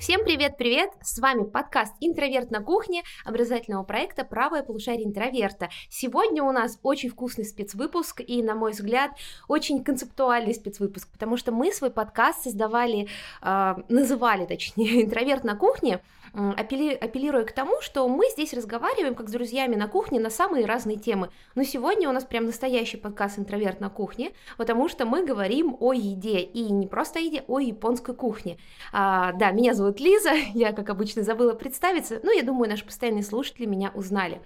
Всем привет-привет! С вами подкаст «Интроверт на кухне» образовательного проекта «Правое полушарие интроверта». Сегодня у нас очень вкусный спецвыпуск и, на мой взгляд, очень концептуальный спецвыпуск, потому что мы свой подкаст создавали, э, называли, точнее, «Интроверт на кухне», апелли, апеллируя к тому, что мы здесь разговариваем как с друзьями на кухне на самые разные темы. Но сегодня у нас прям настоящий подкаст «Интроверт на кухне», потому что мы говорим о еде, и не просто о еде, о японской кухне. А, да, меня зовут Лиза, я, как обычно, забыла представиться, но я думаю, наши постоянные слушатели меня узнали.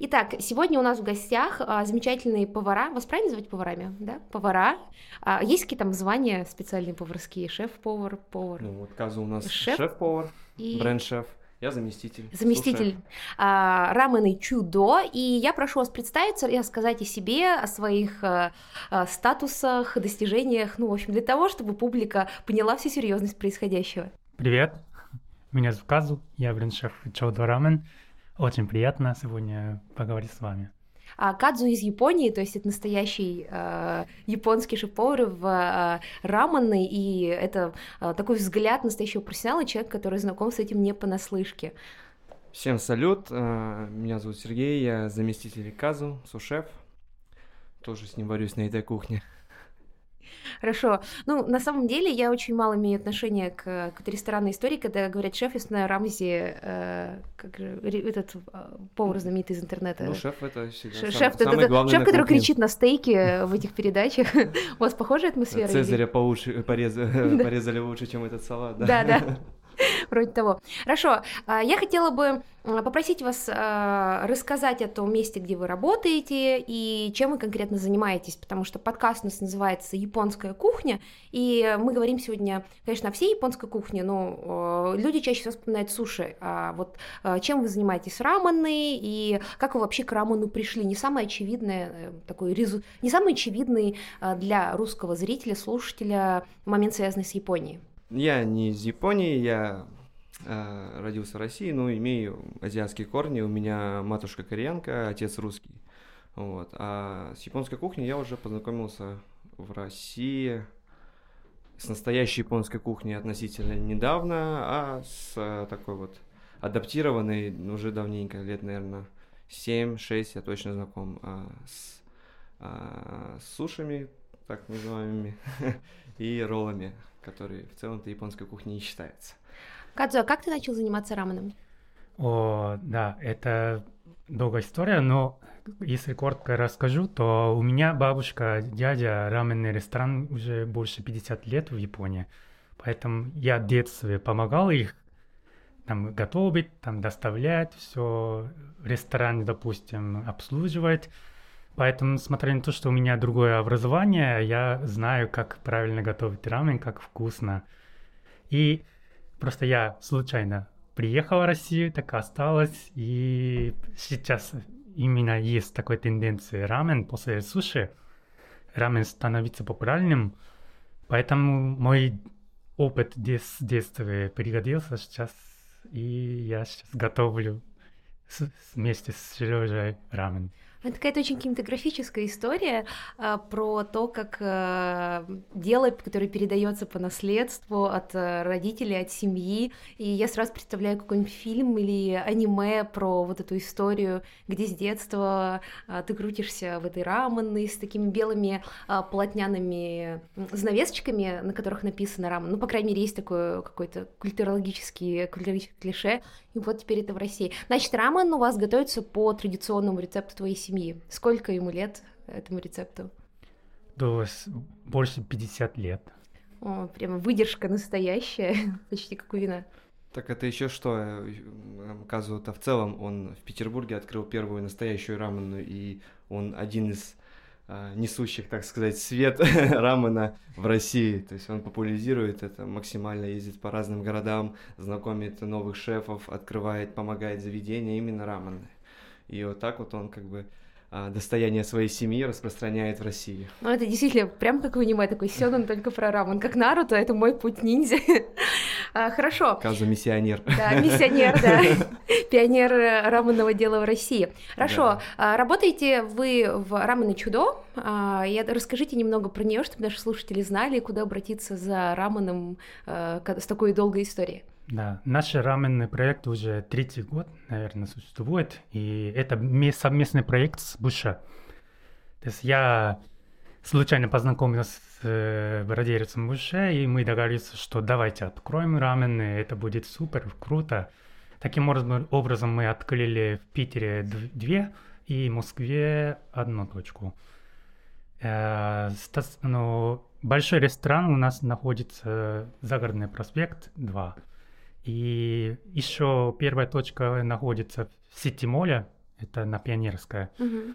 Итак, сегодня у нас в гостях а, замечательные повара. Вас правильно называть поварами? Да, повара. А, есть какие-то там звания специальные поварские? Шеф-повар, повар? Ну вот Казу у нас шеф? шеф-повар, и... бренд-шеф. Я заместитель. Заместитель а, рамены Чудо. И я прошу вас представиться и рассказать о себе, о своих а, а, статусах, достижениях. Ну, в общем, для того, чтобы публика поняла всю серьезность происходящего. Привет, меня зовут Казу, я бренд-шеф Чудо Рамен. Очень приятно сегодня поговорить с вами. А Кадзу из Японии, то есть это настоящий э, японский шеф-повар в э, рамены, и это э, такой взгляд настоящего профессионала, человек, который знаком с этим не понаслышке. Всем салют, э, меня зовут Сергей, я заместитель Казу, сушеф, тоже с ним варюсь на этой кухне. Хорошо. Ну, на самом деле, я очень мало имею отношения к, к ресторанной истории, когда говорят шеф, я Рамзи, э, как же, этот э, повар знаменитый из интернета. Ну, шеф это всегда шеф, сам, это, самый главный Шеф, который кричит на стейке в этих передачах. У вас похожая атмосфера? Цезаря порезали лучше, чем этот салат. Да, да. вроде того. Хорошо, а, я хотела бы попросить вас а, рассказать о том месте, где вы работаете и чем вы конкретно занимаетесь, потому что подкаст у нас называется «Японская кухня», и мы говорим сегодня, конечно, о всей японской кухне, но люди чаще всего вспоминают суши. А вот чем вы занимаетесь рамены и как вы вообще к рамену пришли? Не самый очевидный э, такой резу... не самый очевидный для русского зрителя, слушателя момент, связанный с Японией. Я не из Японии, я э, родился в России, но имею азиатские корни. У меня матушка кореянка, отец русский. Вот. А с японской кухней я уже познакомился в России с настоящей японской кухней относительно недавно, а с э, такой вот адаптированной уже давненько, лет, наверное, 7-6 я точно знаком а, с, а, с сушами, так называемыми, и роллами который в целом-то японской кухней не считается. Кадзо, а как ты начал заниматься раменом? О, да, это долгая история, но если коротко расскажу, то у меня бабушка, дядя, раменный ресторан уже больше 50 лет в Японии. Поэтому я в детстве помогал их там готовить, там доставлять, все в ресторане, допустим, обслуживать. Поэтому, смотря на то, что у меня другое образование, я знаю, как правильно готовить рамен, как вкусно. И просто я случайно приехал в Россию, так осталось, и сейчас именно есть такой тенденция рамен после суши. Рамен становится популярным, поэтому мой опыт с детства пригодился сейчас, и я сейчас готовлю вместе с Сережей рамен. Это какая-то очень кинематографическая история а, про то, как а, дело, которое передается по наследству от а, родителей, от семьи. И я сразу представляю какой-нибудь фильм или аниме про вот эту историю, где с детства а, ты крутишься в этой раменной с такими белыми а, полотняными занавесочками, на которых написано рамен. Ну, по крайней мере, есть такое какой-то культурологический, культурологический клише. И вот теперь это в России. Значит, рамен у вас готовится по традиционному рецепту твоей семьи. Сколько ему лет этому рецепту? До больше 50 лет. О, прямо выдержка настоящая, почти как у вина. Так это еще что? Оказывается, в целом он в Петербурге открыл первую настоящую раменную, и он один из несущих, так сказать, свет рамена в России. То есть он популяризирует это, максимально ездит по разным городам, знакомит новых шефов, открывает, помогает заведения именно раменные. И вот так вот он как бы а, достояние своей семьи распространяет в России. Ну, это действительно прям как в аниме, такой сёнэн только про рамен. Как Наруто, это мой путь ниндзя. а, хорошо. Казу миссионер. Да, миссионер, да. Пионер раменного дела в России. Хорошо. Да. А, работаете вы в Рамене Чудо. А, я, расскажите немного про нее, чтобы наши слушатели знали, куда обратиться за раменом а, с такой долгой историей. Да, наш раменный проект уже третий год, наверное, существует, и это совместный проект с Буша. То есть я случайно познакомился с э, Буше, и мы договорились, что давайте откроем рамен, и это будет супер, круто. Таким образом мы открыли в Питере две и в Москве одну точку. Э, ну, большой ресторан у нас находится Загородный проспект 2. И еще первая точка находится в Сити Моле, это на Пионерская. Угу.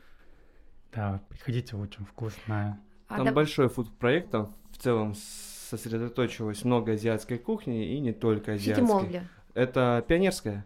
Да, приходите, очень вкусная. А там да... большой фуд-проект, там в целом сосредоточилось много азиатской кухни и не только азиатской. Сити Молля. Это Пионерская.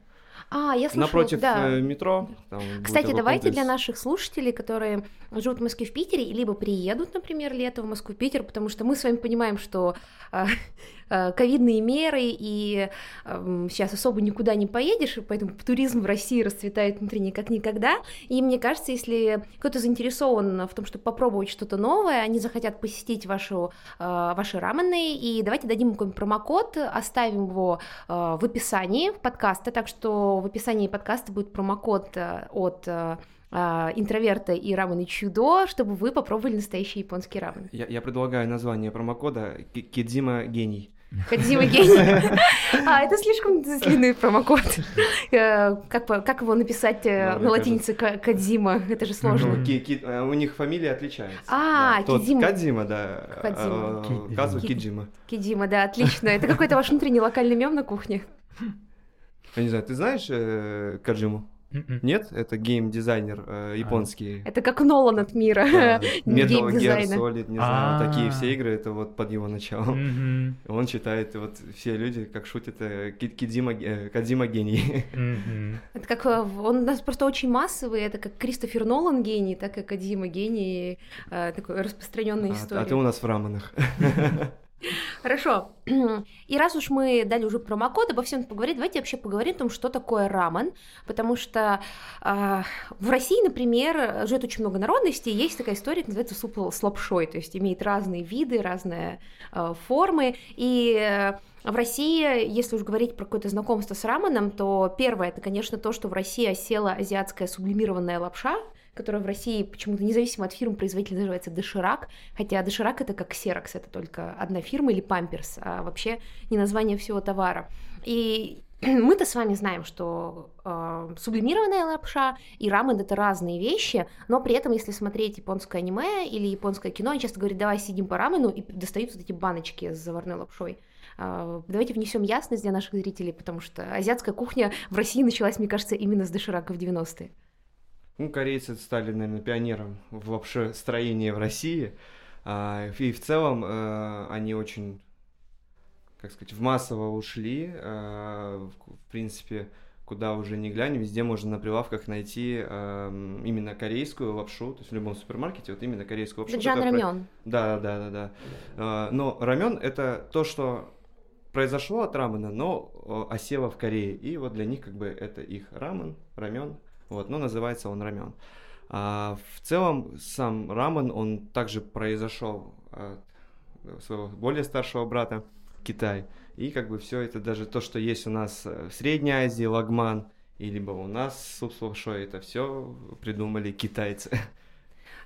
А, я слышала, Напротив да. Э, метро. Там Кстати, давайте комплекс. для наших слушателей, которые живут в Москве в Питере, либо приедут, например, летом в Москву в Питер, потому что мы с вами понимаем, что а, а, ковидные меры, и а, сейчас особо никуда не поедешь, и поэтому туризм в России расцветает внутренне как никогда. И мне кажется, если кто-то заинтересован в том, чтобы попробовать что-то новое, они захотят посетить вашу, ваши рамены, и давайте дадим какой-нибудь промокод, оставим его в описании подкаста, так что в описании подкаста будет промокод от а, интроверта и рамен чудо, чтобы вы попробовали настоящий японский рамен. Я, я предлагаю название промокода Кидзима Гений. Кадзима гений. А, это слишком длинный промокод. Э, как, как его написать э, на латинице Кадзима? Это же сложно. Ну, ки, ки, э, у них фамилия отличается. А, да. Кидзима. Кадзима, да. Кадзима. Казу Кидзима. Кидзима, да, отлично. Это какой-то ваш внутренний локальный мем на кухне. Я не знаю, ты знаешь э, Каджиму? Mm-mm. М-м. Нет, это гейм-дизайнер э, японский. Это как Нолан от мира. Metal Gear Solid, не знаю, такие все игры, это вот под его началом. Он читает, вот все люди, как шутят, э, э, Кадзима гений. Это как, э, он у нас просто очень массовый, это как Кристофер Нолан гений, так и Кадзима гений, такой распространенная а, история. А ты у нас в раменах. Хорошо. И раз уж мы дали уже промокод, обо всем поговорить, давайте вообще поговорим о том, что такое рамен, потому что э, в России, например, живет очень много народностей, есть такая история, называется суп с лапшой, то есть имеет разные виды, разные э, формы, и э, в России, если уж говорить про какое-то знакомство с раменом, то первое, это, конечно, то, что в России осела азиатская сублимированная лапша, которая в России почему-то независимо от фирм производителя называется Доширак, хотя Доширак это как Xerox, это только одна фирма или Памперс, а вообще не название всего товара. И мы-то с вами знаем, что э, сублимированная лапша и рамен это разные вещи, но при этом, если смотреть японское аниме или японское кино, они часто говорят, давай сидим по рамену и достают вот эти баночки с заварной лапшой. Э, давайте внесем ясность для наших зрителей, потому что азиатская кухня в России началась, мне кажется, именно с доширака в 90-е. Ну, корейцы стали, наверное, пионером в вообще строении в России. А, и в целом э, они очень, как сказать, в массово ушли. Э, в принципе, куда уже не глянь, везде можно на прилавках найти э, именно корейскую лапшу, то есть в любом супермаркете вот именно корейскую лапшу. Джан рамен. Да, да, да, да. Э, но рамен это то, что произошло от рамена, но осело в Корее, и вот для них как бы это их рамен, рамен, вот, но называется он рамен. А, в целом сам рамен, он также произошел от своего более старшего брата Китай. И как бы все это, даже то, что есть у нас в Средней Азии, лагман, и либо у нас суп с это все придумали китайцы.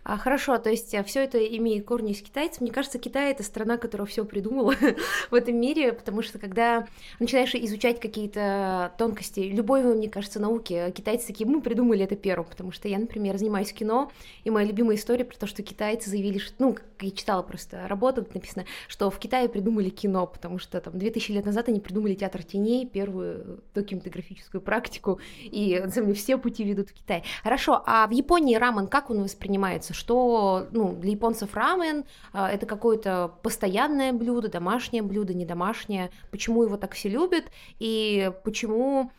А, хорошо, то есть а, все это имеет корни из китайцев. Мне кажется, Китай это страна, которая все придумала в этом мире, потому что когда начинаешь изучать какие-то тонкости любой, мне кажется, науки, китайцы такие, мы придумали это первым, потому что я, например, занимаюсь кино, и моя любимая история про то, что китайцы заявили, что, ну, я читала просто работу, написано, что в Китае придумали кино, потому что там 2000 лет назад они придумали театр теней, первую документографическую практику, и на самом деле все пути ведут в Китай. Хорошо, а в Японии рамен как он воспринимается? Что ну, для японцев рамен а, это какое-то постоянное блюдо, домашнее блюдо, не домашнее, почему его так все любят? И почему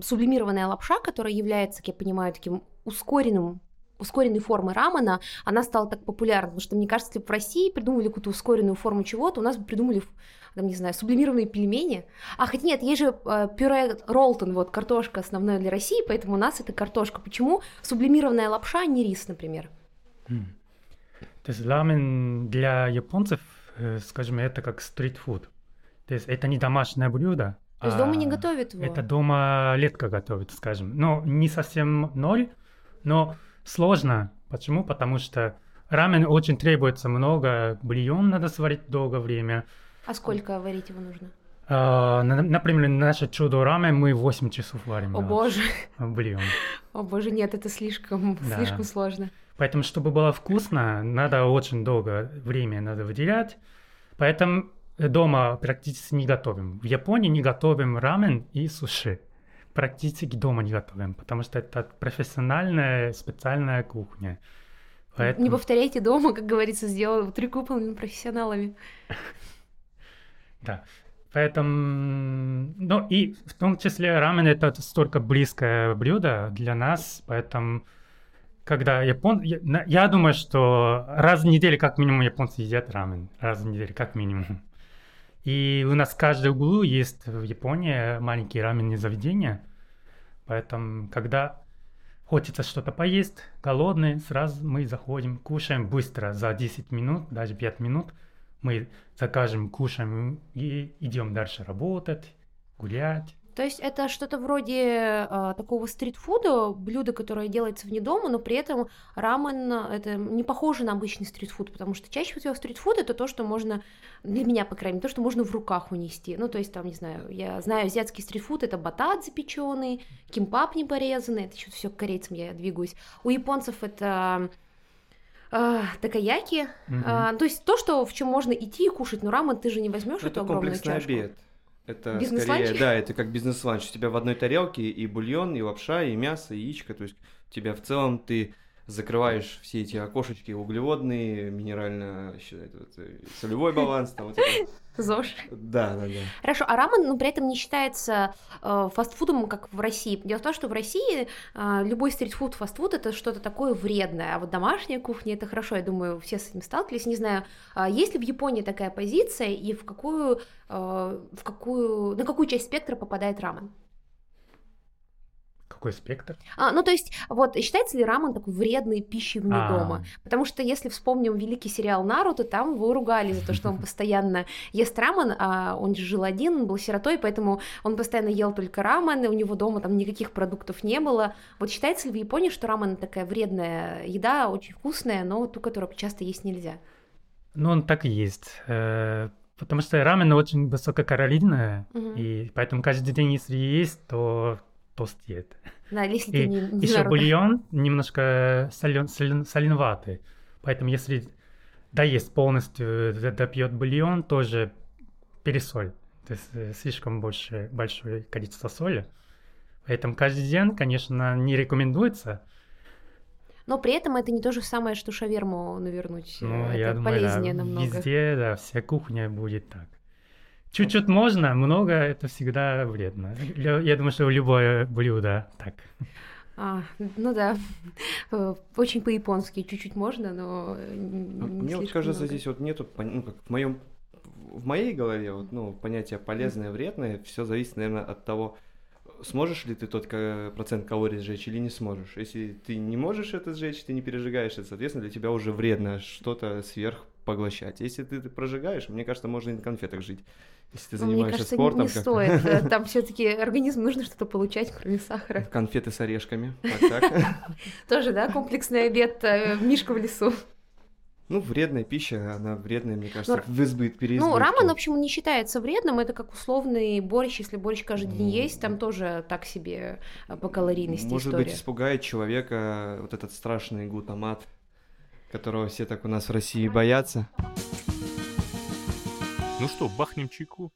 сублимированная лапша, которая является, как я понимаю, таким ускоренным ускоренной формы рамена, она стала так популярна, потому что, мне кажется, если бы в России придумали какую-то ускоренную форму чего-то, у нас бы придумали, там, не знаю, сублимированные пельмени. А хотя нет, есть же э, пюре Ролтон, вот, картошка основная для России, поэтому у нас это картошка. Почему сублимированная лапша, а не рис, например? Mm. То есть рамен для японцев, э, скажем, это как стритфуд. То есть это не домашнее блюдо. То есть дома не а готовят его? Это дома редко готовят, скажем. Но не совсем ноль, но сложно. Почему? Потому что рамен очень требуется много, бульон надо сварить долгое время. А сколько варить его нужно? А, на- например, наше чудо рамен мы 8 часов варим. О да, боже, Бульон. о боже, нет, это слишком, Да. слишком сложно. Поэтому, чтобы было вкусно, надо очень долго время надо выделять. Поэтому дома практически не готовим. В Японии не готовим рамен и суши. Практически дома не готовим, потому что это профессиональная специальная кухня. Поэтому- Не повторяйте дома, как говорится, сделал трюк выполнен профессионалами. Да. Поэтому, ну и в том числе рамен это столько близкое блюдо для нас, поэтому когда япон... Я, я думаю, что раз в неделю как минимум японцы едят рамен. Раз в неделю как минимум. И у нас в каждом углу есть в Японии маленькие раменные заведения. Поэтому, когда хочется что-то поесть, голодный, сразу мы заходим, кушаем быстро, за 10 минут, даже 5 минут. Мы закажем, кушаем и идем дальше работать, гулять. То есть это что-то вроде э, такого стритфуда, блюдо, которое делается вне дома, но при этом рамен э, это не похоже на обычный стритфуд, потому что чаще всего стритфуд это то, что можно, для меня, по крайней мере, то, что можно в руках унести. Ну, то есть там, не знаю, я знаю азиатский стритфуд, это батат запеченный, кимпап не порезанный, это что-то все к корейцам я двигаюсь. У японцев это э, такаяки, Мгм. А, то есть то, что в чем можно идти и кушать, но рамен ты же не возьмешь Ну, эту это огромную комплексный чашку. обед. Это скорее, да, это как бизнес-ланч. У тебя в одной тарелке и бульон, и лапша, и мясо, и яичко. То есть у тебя в целом ты закрываешь все эти окошечки углеводные, минерально, э, солевой баланс, там вот это. ЗОЖ. Да, да, да. Хорошо, а рамен, ну, при этом не считается э, фастфудом, как в России. Дело в том, что в России э, любой стритфуд, фастфуд это что-то такое вредное, а вот домашняя кухня это хорошо, я думаю, все с этим сталкивались. Не знаю, а есть ли в Японии такая позиция и в какую, э, в какую, на какую часть спектра попадает рамен? Какой спектр? А, ну, то есть, вот, считается ли рамен такой вредной пищей вне А. дома? Потому что если вспомним великий сериал Наруто, там его ругали за то, что он постоянно ест рамен, а он же жил один, он был сиротой, поэтому он постоянно ел только рамен, и у него дома там никаких продуктов не было. Вот считается ли в Японии, что рамен такая вредная еда, очень вкусная, но ту, которую часто есть нельзя? Ну, он так и есть. Э, Потому что рамен очень высококалорийное, Мгм. и поэтому каждый день, если есть, то толстеет. Да, если И ты не, не Еще Наруто. бульон немножко солен, солен- соленоватый. Поэтому если доесть полностью, д- допьет бульон, тоже пересоль. То есть э, слишком больше, большое количество соли. Поэтому каждый день, конечно, не рекомендуется. Но при этом это не то же самое, что шаверму навернуть. Но это я думаю, да, полезнее намного. везде, да, вся кухня будет так. Чуть-чуть можно, много это всегда вредно. Я, думаю, что любое блюдо так. А, ну да, Э, очень по-японски, чуть-чуть можно, но А не Мне вот кажется, много. здесь вот нету, ну, как в моем, в моей голове, вот, ну, понятие полезное, вредное, все зависит, наверное, от того, сможешь ли ты тот процент калорий сжечь или не сможешь. Если ты не можешь это сжечь, ты не пережигаешь это, соответственно, для тебя уже вредно что-то сверх поглощать. Если ты, ты прожигаешь, мне кажется, можно и на конфетах жить. Если ты Ну, Мне занимаешься кажется, не- спортом, не как-то. стоит. Э, Там все-таки организм нужно что-то получать, кроме сахара. конфеты с орешками. Тоже, да, комплексный обед э, Мишка в лесу. Ну, вредная пища, она вредная, мне кажется, Ну, в избыт, переизбытке. Ну, рамен, в общем, не считается вредным. Это как условный борщ. Если борщ каждый день Ну, есть, там тоже так себе э, по калорийности Может история. быть, испугает человека вот этот страшный глутамат, которого все так у нас в России боятся. Ну что, бахнем чайку?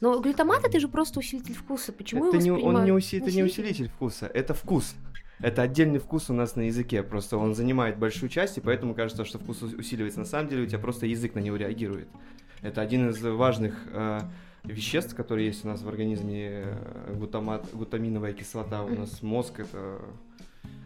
Но глютамат это же просто усилитель вкуса. Почему это его не, он не, уси- это не усилитель вкуса, это вкус. Это отдельный вкус у нас на языке, просто он занимает большую часть, и поэтому кажется, что вкус ус- усиливается. На самом деле у тебя просто язык на него реагирует. Это один из важных э, веществ, которые есть у нас в организме, э, глутамат, глутаминовая кислота. У нас мозг это,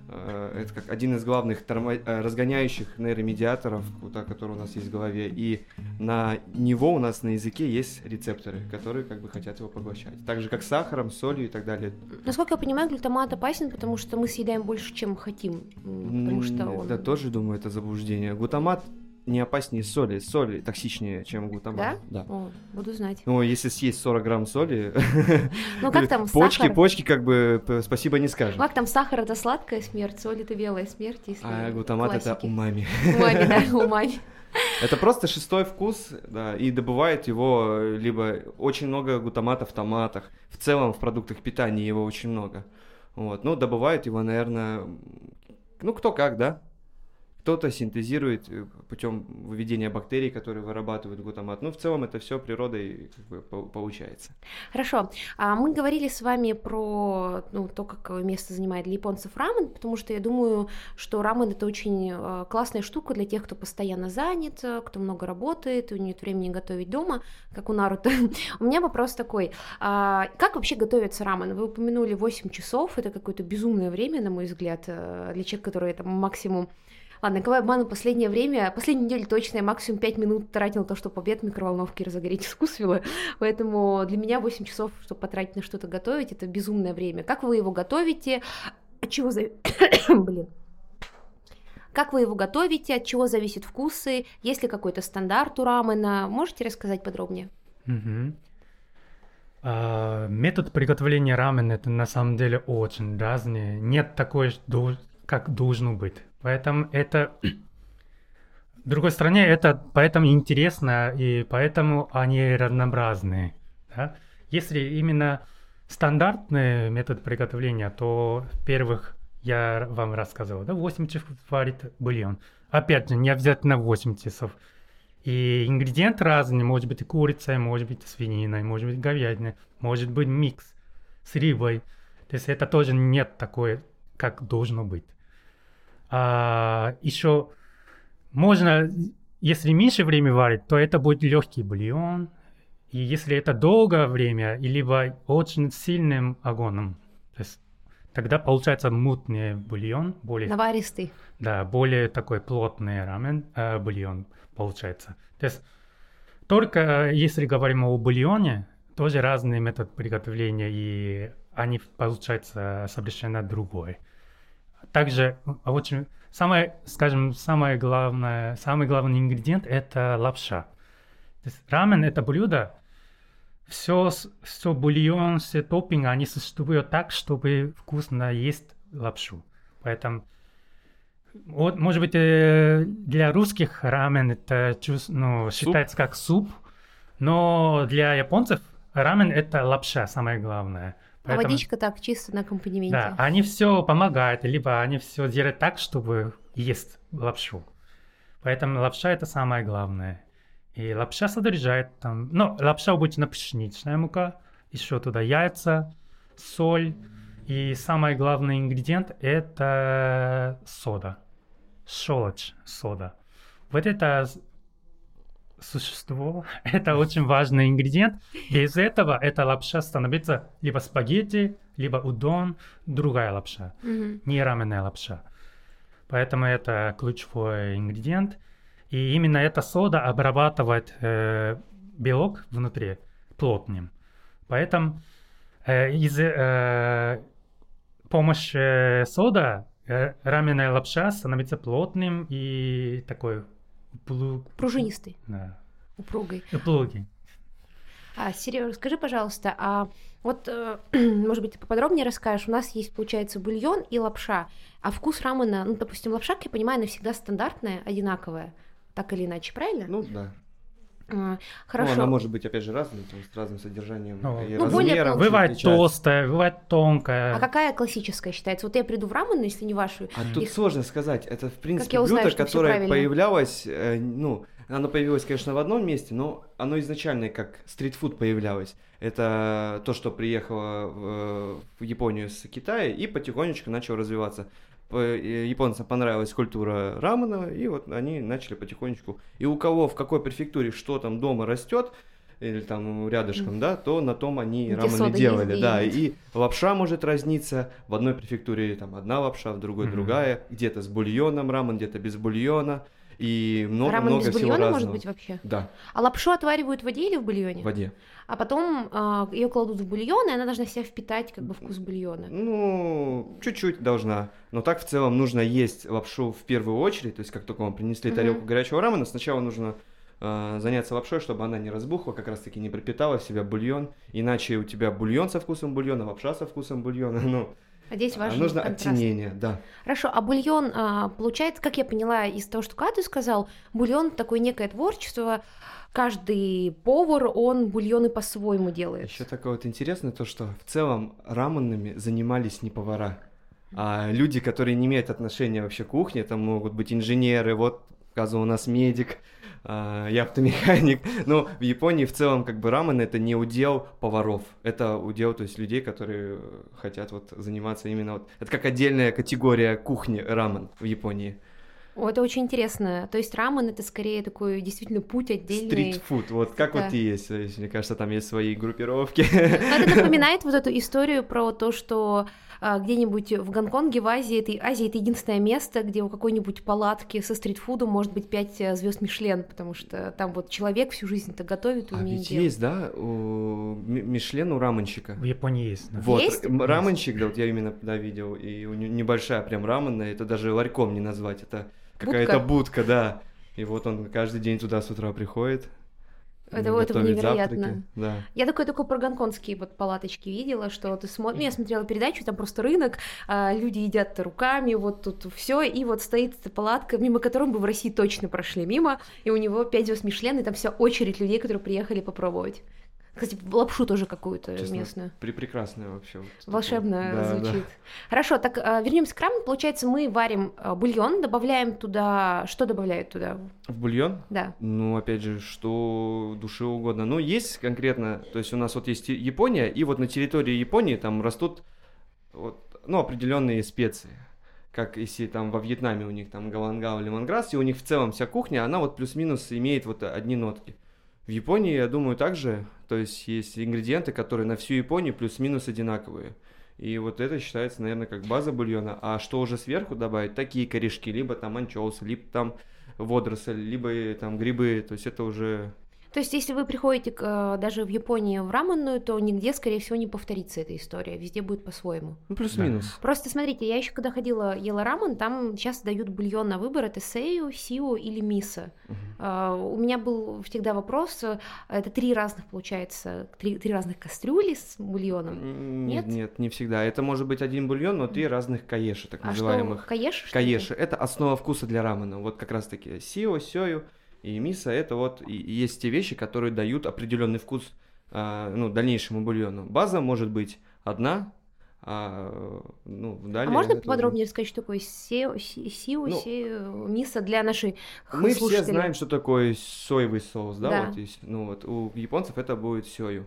это как один из главных тормо- э, разгоняющих нейромедиаторов, который у нас есть в голове. И на него у нас на языке есть рецепторы, которые как бы хотят его поглощать. Так же, как с сахаром, солью и так далее. Насколько я понимаю, глютамат опасен, потому что мы съедаем больше, чем хотим. Потому что он... Да, тоже думаю, это заблуждение. Глутамат не опаснее соли. Соль токсичнее, чем глутамат. Да? О, буду знать. Ну, если съесть 40 грамм соли, Ну, как там почки, сахар? почки как бы спасибо не скажем. Как там сахар это сладкая смерть, соль это белая смерть, если А глутамат это умами. Умами, да, умами. Это просто шестой вкус, да, и добывает его э, либо очень много глутамата в томатах, в целом в продуктах питания его очень много. Вот, ну, добывают его, наверное, ну, кто как, да? Кто-то синтезирует путем выведения бактерий, которые вырабатывают глутамат. Ну, в целом это все природой как бы по- получается. Хорошо. А мы говорили с вами про ну, то, какое место занимает для японцев рамен, потому что я думаю, что рамен это очень э, классная штука для тех, кто постоянно занят, э, кто много работает, и нет времени готовить дома, как у Наруто. У меня вопрос такой. а как вообще готовится рамен? Вы упомянули 8 часов, это какое-то безумное время, на мой взгляд, э, для человека, который там максимум Ладно, Кавай-бану последнее время, последнюю неделю точно я максимум 5 минут тратила на то, чтобы обед в микроволновке разогреть вкусвилла, поэтому для меня 8 часов, чтобы потратить на что-то готовить, это безумное время. Как вы его готовите? От чего за... Блин. Как вы его готовите? От чего зависят вкусы? Есть ли какой-то стандарт у рамена? Можете рассказать подробнее? А, метод приготовления рамен это на самом деле очень разный. Нет такой, как должно быть. Поэтому это... С другой стороны, это поэтому интересно, и поэтому они разнообразные. да. Если именно стандартный метод приготовления, то, во-первых, я вам рассказывал, да, 8 часов варит бульон. Опять же, не обязательно 8 часов. И ингредиенты разные, может быть и курица, может быть и свинина, может быть говядина, может быть микс с рыбой. То есть это тоже нет такое, как должно быть. А, еще можно, если меньше времени варить, то это будет легкий бульон. И если это долгое время, либо очень сильным огонем, то есть тогда получается мутный бульон, более Наваристый. да, более такой плотный рамен, э, бульон получается. То есть только э, если говорим о бульоне, тоже разный метод приготовления, и они получаются совершенно другой. Также а очень самое, скажем, самое главное, самый главный ингредиент это лапша. То есть рамен это блюдо, все, все бульон, все топпинги, они существуют так, чтобы вкусно есть лапшу. Поэтому вот, может быть, э, для русских рамен это ну, считается как суп, но для японцев рамен это лапша, самое главное. А Поэтому- водичка так чисто на аккомпанементе. да, они все помогают, либо они все делают так, чтобы есть лапшу. Поэтому лапша это самое главное. И лапша содержит там, ну, лапша обычно пшеничная мука, еще туда яйца, соль, и самый главный ингредиент это сода, щелочь сода. Вот это существо, это очень важный ингредиент. Без этого эта лапша становится либо спагетти, либо удон, другая лапша, Мгм. не раменная лапша. Поэтому это ключевой ингредиент. И именно эта сода обрабатывает э, белок внутри плотным. Поэтому э, из э, помощи сода э, раменная лапша становится плотным и такой плу- Пружинистый, Да. упругой. Упругий. А, Сереж, скажи, пожалуйста, а вот, э, может быть, ты поподробнее расскажешь, у нас есть, получается, бульон и лапша, а вкус рамена, ну, допустим, лапша, как я понимаю, она всегда стандартная, одинаковая, так или иначе, правильно? Ну да. А, Ну, Хорошо. она может быть, опять же, разной, там, с разным содержанием Ну, и Ну, размером. Бывает отличается. толстая, бывает тонкая. А какая классическая считается? Вот я приду в рамен, если не вашу. А тут их- сложно сказать. Это, в принципе, узнаю, блюдо, которое появлялось, э, ну, оно появилось, конечно, в одном месте, но оно изначально как стритфуд появлялось. Это то, что приехало в, в Японию с Китая и потихонечку начало развиваться. По- э, Японцам понравилась культура рамена, и вот они начали потихонечку. И у кого в какой префектуре что там дома растет, или там рядышком, да, то на том они Где рамены делали, да, и лапша может разниться, в одной префектуре там одна лапша, в другой Мгм. другая, где-то с бульоном рамен, где-то без бульона, и Рамен много-много без всего бульона разного. может быть вообще? Да, А лапшу отваривают в воде или в бульоне? в воде. А потом ее кладут в бульон, и она должна себя впитать как бы вкус бульона. Ну, чуть-чуть должна. Но так в целом нужно есть лапшу в первую очередь. То есть, как только вам принесли тарелку горячего рамена, сначала нужно э, заняться лапшой, чтобы она не разбухла, как раз таки не пропитала в себя бульон. Иначе у тебя бульон со вкусом бульона, лапша со вкусом бульона. Ну, А здесь важен нужно контраст. оттенение, да. Хорошо, а бульон, а, получается, как я поняла из того, что Катя сказал, бульон такое некое творчество. Каждый повар, он бульоны по-своему делает. Еще такое вот интересное, то, что в целом раменными занимались не повара, а люди, которые не имеют отношения вообще к кухне, это могут быть инженеры, вот, оказывается, у нас медик, а, я автомеханик, но в Японии в целом как бы рамен это не удел поваров, это удел, то есть людей, которые хотят вот заниматься именно вот, это как отдельная категория кухни рамен в Японии. О, это очень интересно. То есть рамен это скорее такой действительно путь отдельный. Стритфуд, вот как Да. вот и есть, мне кажется, там есть свои группировки. Но это напоминает вот эту историю про то, что где-нибудь в Гонконге, в Азии, это, Азия это единственное место, где у какой-нибудь палатки со стритфудом может быть 5 звезд Мишлен, потому что там вот человек всю жизнь это готовит А умеет ведь делать. есть, да, у Ми- Мишлен у раменщика. В Японии есть. да. Вот, Есть? раменщик, да, вот я именно да, видел, и у него небольшая прям раменная, это даже ларьком не назвать, это какая-то будка, да. И вот он каждый день туда с утра приходит. Это- м, это невероятно. завтраки, Да. Я такое только про гонконгские вот палаточки видела, что ты смотришь, ну, я смотрела передачу, там просто рынок, а, люди едят руками, вот тут все, и вот стоит эта палатка, мимо которой бы в России точно прошли мимо, и у него 5 звезд Мишлен, и там вся очередь людей, которые приехали попробовать. Кстати, лапшу тоже какую-то Честно, местную. При прекрасное вообще. вот. Волшебно Да, да. звучит. Хорошо, так вернемся к рамену. Получается, мы варим а, бульон, добавляем туда. Что добавляют туда? В бульон? Да. Ну, опять же, что душе угодно. Ну, есть конкретно, то есть у нас вот есть Япония, и вот на территории Японии там растут вот, ну, определенные специи. Как если там во Вьетнаме у них там галангау, лимонграсс, и у них в целом вся кухня, она вот плюс-минус имеет вот одни нотки. В Японии, я думаю, также, то есть есть ингредиенты, которые на всю Японию плюс-минус одинаковые. И вот это считается, наверное, как база бульона. А что уже сверху добавить? Такие корешки, либо там анчоусы, либо там водоросль, либо там грибы. То есть это уже... То есть, если вы приходите к, э, даже в Японию в раменную, то нигде, скорее всего, не повторится эта история. Везде будет по-своему. Ну, плюс-минус. Просто смотрите, я еще когда ходила, ела рамен, там сейчас дают бульон на выбор, это сею, сио или мисо. Мгм. А, У меня был всегда вопрос, э, это три разных, получается, три, три разных кастрюли с бульоном. Нет? Нет, нет, не всегда. Это может быть один бульон, но три разных каеши, так А называемых. что, каеш? что Каеши. Это основа вкуса для рамена. Вот как раз таки сио, сёю и мисо это вот и- есть те вещи, которые дают определенный вкус а, ну, дальнейшему бульону. База может быть одна, а ну, это? далее... А можно это уже- подробнее рассказать, что такое сео, си- сио, Ну, сео, мисо для нашей Мы все знаем, что такое соевый соус, да? Да. Вот есть, ну вот у японцев это будет сёю.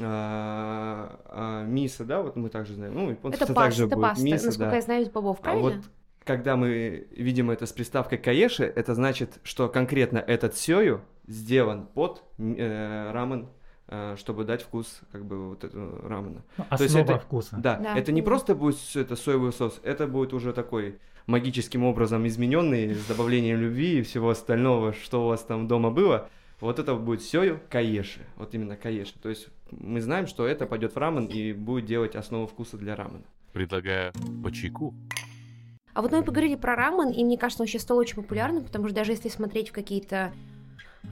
А, а мисо, да, вот мы также знаем. Ну, у японцев Это это паста, также это будет паста, мисо, насколько да. я знаю из бобов, А правильно? вот когда мы видим это с приставкой каеши, это значит, что конкретно этот сёю сделан под э, рамен, э, чтобы дать вкус как бы вот этого рамена. Ну, То есть Основа это- вкуса. Да, Да. это не просто будет это соевый соус, это будет уже такой магическим образом измененный с добавлением любви и всего остального, что у вас там дома было. Вот это будет сёю каеши, вот именно каеши. То есть мы знаем, что это пойдет в рамен и будет делать основу вкуса для рамена. Предлагаю по чайку. А вот мы поговорили про рамен, и мне кажется, он сейчас стал очень популярным, потому что даже если смотреть в какие-то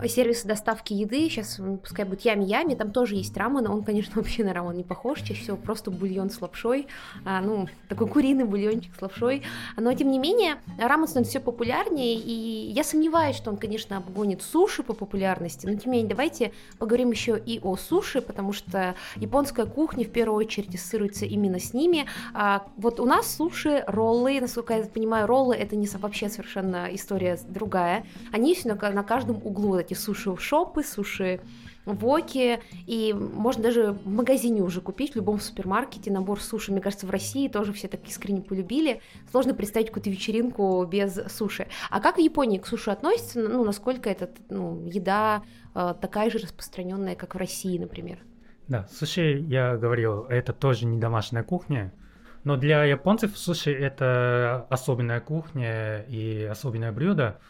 сервисы доставки еды, сейчас пускай будет ями-ями, там тоже есть рамен, он, конечно, вообще на рамен не похож, чаще всего просто бульон с лапшой, а, ну, такой куриный бульончик с лапшой, но, тем не менее, рамен становится все популярнее, и я сомневаюсь, что он, конечно, обгонит суши по популярности, но, тем не менее, давайте поговорим еще и о суши, потому что японская кухня в первую очередь ассоциируется именно с ними, а, вот у нас суши, роллы, насколько я понимаю, роллы это не вообще совершенно история другая. Они на, на каждом углу, эти суши-шопы, суши-воки, и можно даже в магазине уже купить, в любом супермаркете набор суши. Мне кажется, в России тоже все так искренне полюбили. Сложно представить какую-то вечеринку без суши. А как в Японии к суши относятся? Ну, насколько это ну, еда э, такая же распространенная, как в России, например? Да, суши, я говорил, это тоже не домашняя кухня, но для японцев суши это особенная кухня и особенное блюдо.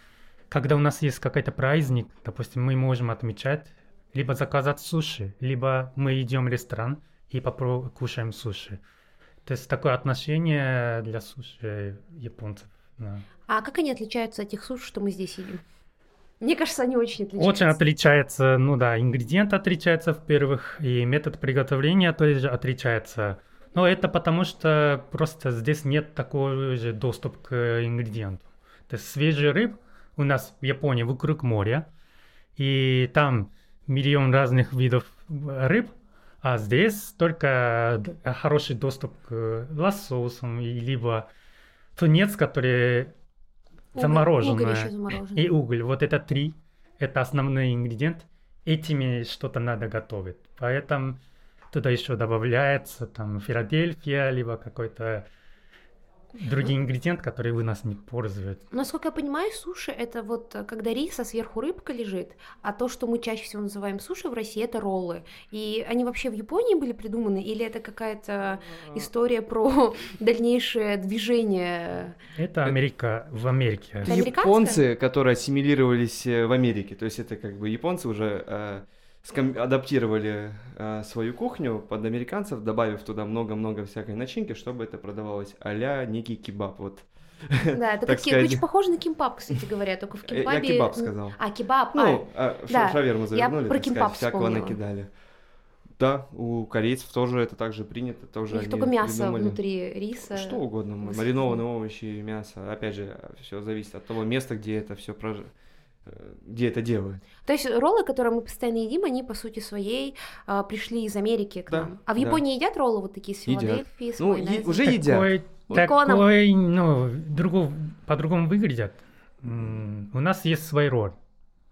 Когда у нас есть какой-то праздник, допустим, мы можем отмечать, либо заказать суши, либо мы идем в ресторан и попро- кушаем суши. То есть такое отношение для суши японцев. да. А как они отличаются от тех суш, что мы здесь едим? Мне кажется, они очень отличаются. Очень отличается, ну да, ингредиент отличается в-первых, и метод приготовления тоже отличается. Но это потому, что просто здесь нет такого же доступа к ингредиенту. То есть свежий рыб у нас в Японии вокруг моря, и там миллион разных видов рыб, а здесь только хороший доступ к лососам, и либо тунец, который замороженный. уголь замороженный. И уголь. Вот это три. Это основной ингредиент. Этими что-то надо готовить. Поэтому туда еще добавляется там Филадельфия, либо какой-то другие ингредиент, который вы нас не пользуете. Насколько я понимаю, суши это вот э, когда рис, а сверху рыбка лежит, а то, что мы чаще всего называем суши в России, это роллы. И они вообще в Японии были придуманы, или это какая-то история про дальнейшее движение? Это Америка в Америке. Это? Японцы, которые ассимилировались э, в Америке, то есть это как бы японцы уже э, ском- адаптировали э, свою кухню под американцев, добавив туда много-много всякой начинки, чтобы это продавалось а-ля некий кебаб. Вот. Да, это такие, сказать. очень похоже на кимпап, кстати говоря, только в Э, Я кимпабе... кебаб м, сказал. А, кебаб, а, Ну, а, ша- да, шаверму я завернули, про так кимпап сказать, всякого накидали. Да, у корейцев тоже это также принято, у тоже них они только мясо придумали. внутри риса. Что угодно, маринованные овощи, мясо. Опять же, все зависит от того места, где это все прож... где это делают. То есть роллы, которые мы постоянно едим, они по сути своей а, пришли из Америки к Да, нам. А в да. Японии едят роллы вот такие с Едят. Филадельфии, с Ну, е- уже едят. Такой, Беконом. такой, ну, другого, по-другому выглядят. У нас есть свой ролл,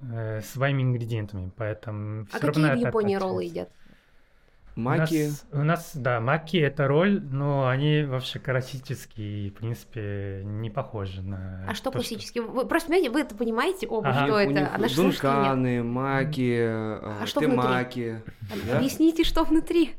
э, своими ингредиентами, поэтому А какие равно в это Японии роллы едят? Маки. У нас, у нас, да, маки это роль, но они вообще классические, и, в принципе, не похожи на... А что то, классически? Вы просто понимаете, вы это понимаете оба, Ага. что у это? них А нет. дунканы, маки, а что внутри? темаки, да? Объясните, что внутри.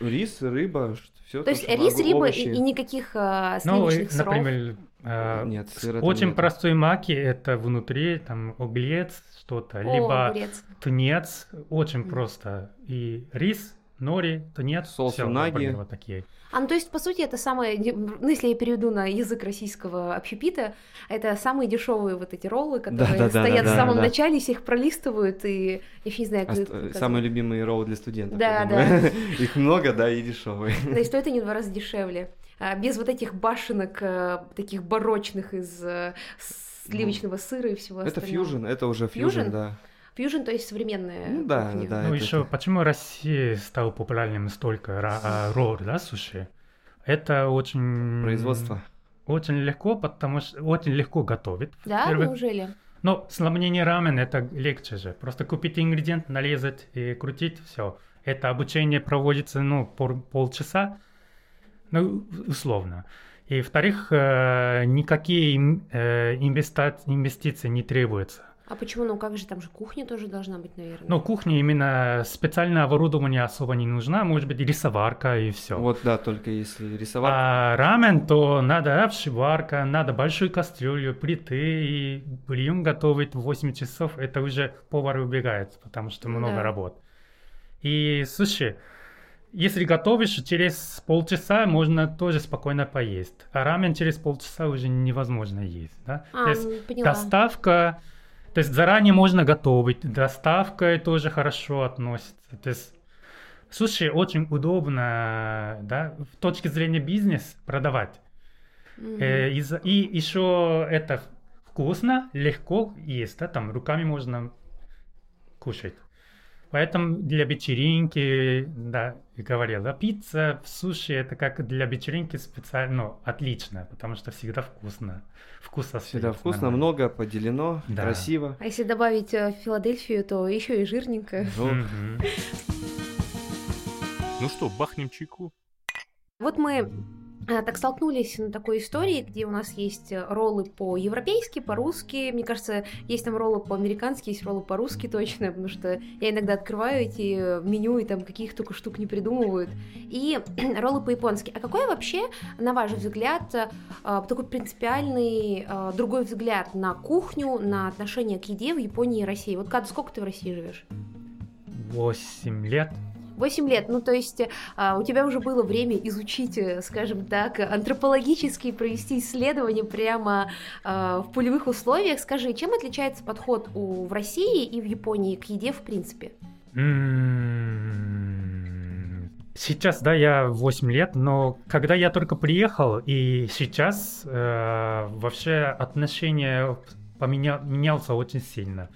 рис, рыба, все То есть рис, рыба и, и никаких а, Ну, сливочных сыров. например, э, Нет, сыра очень нету. простой маки это внутри там огурец, что-то, О, либо огурец. тунец, очень Мгм. просто. И рис, нори, тунец, Соус всё, унаги. например, вот такие. А, ну, то есть, по сути, это самое, ну, если я переведу на язык российского общепита, это самые дешевые вот эти роллы, которые Да-да-да-да-да, стоят в самом да. начале, все их пролистывают, и я еще не знаю, как это показать. Самые любимые роллы для студентов. Да, думаю. Их много, да, и дешевые. Да, и стоит они в два раза дешевле. А, без вот этих башенок, а, таких барочных из а, сливочного сыра и всего Ну, Это остального. фьюжн, это уже фьюжн, да. Фьюжн, то есть современная Ну да, кухня. да. ну, это- еще почему Россия стала популярным столько а, ролл, да, суши? Это очень... Производство. Очень легко, потому что очень легко готовить. Да, во-первых. неужели? Но сравнение рамен это легче же. Просто купить ингредиент, нарезать и крутить, все. Это обучение проводится, ну, пол- полчаса, ну, условно. И, во-вторых, э, никакие э, инвестиции не требуются. А почему? Ну как же, там же кухня тоже должна быть, наверное. Но кухня именно специальное оборудование особо не нужна, может быть, рисоварка и все. Вот, да, только если рисовать. А рамен, то надо обшиварка, надо большую кастрюлю, плиты, и бульон готовить в 8 часов, это уже повар убегает, потому что Ну много да. работ. И, слушай, если готовишь, через полчаса можно тоже спокойно поесть. А рамен через полчаса уже невозможно есть, да? а, То есть ну, поняла. доставка, то есть заранее можно готовить, доставка тоже хорошо относится. То есть, слушай, очень удобно, да, в точке зрения бизнес продавать. Э, и, и еще это вкусно, легко есть, да, там руками можно кушать. Поэтому для вечеринки, да, и говорил, да, пицца, суши это как для вечеринки специально, ну, отлично, потому что всегда вкусно. Вкус Всегда вкусно, нормально. много, поделено, Да. красиво. А если добавить э, Филадельфию, то еще и жирненько. Ну, что, бахнем чайку? Вот мы так столкнулись на такой истории, где у нас есть э, роллы по-европейски, по-русски. Мне кажется, есть там роллы по-американски, есть роллы по-русски точно, потому что я иногда открываю эти э, меню и там каких только штук не придумывают. И роллы по-японски. А какой вообще, на ваш взгляд, э, такой принципиальный другой взгляд на кухню, на отношение к еде в Японии и России? Вот, Кад, сколько ты в России живешь? Восемь лет. 8 лет, ну то есть а, у тебя уже было время изучить, э, скажем так, антропологически провести исследование прямо а, в полевых условиях. Скажи, чем отличается подход у, в России и в Японии к еде в принципе? М-м-м. Сейчас, да, я 8 лет, но когда я только приехал, и сейчас э, вообще отношение поменя... менялся очень сильно.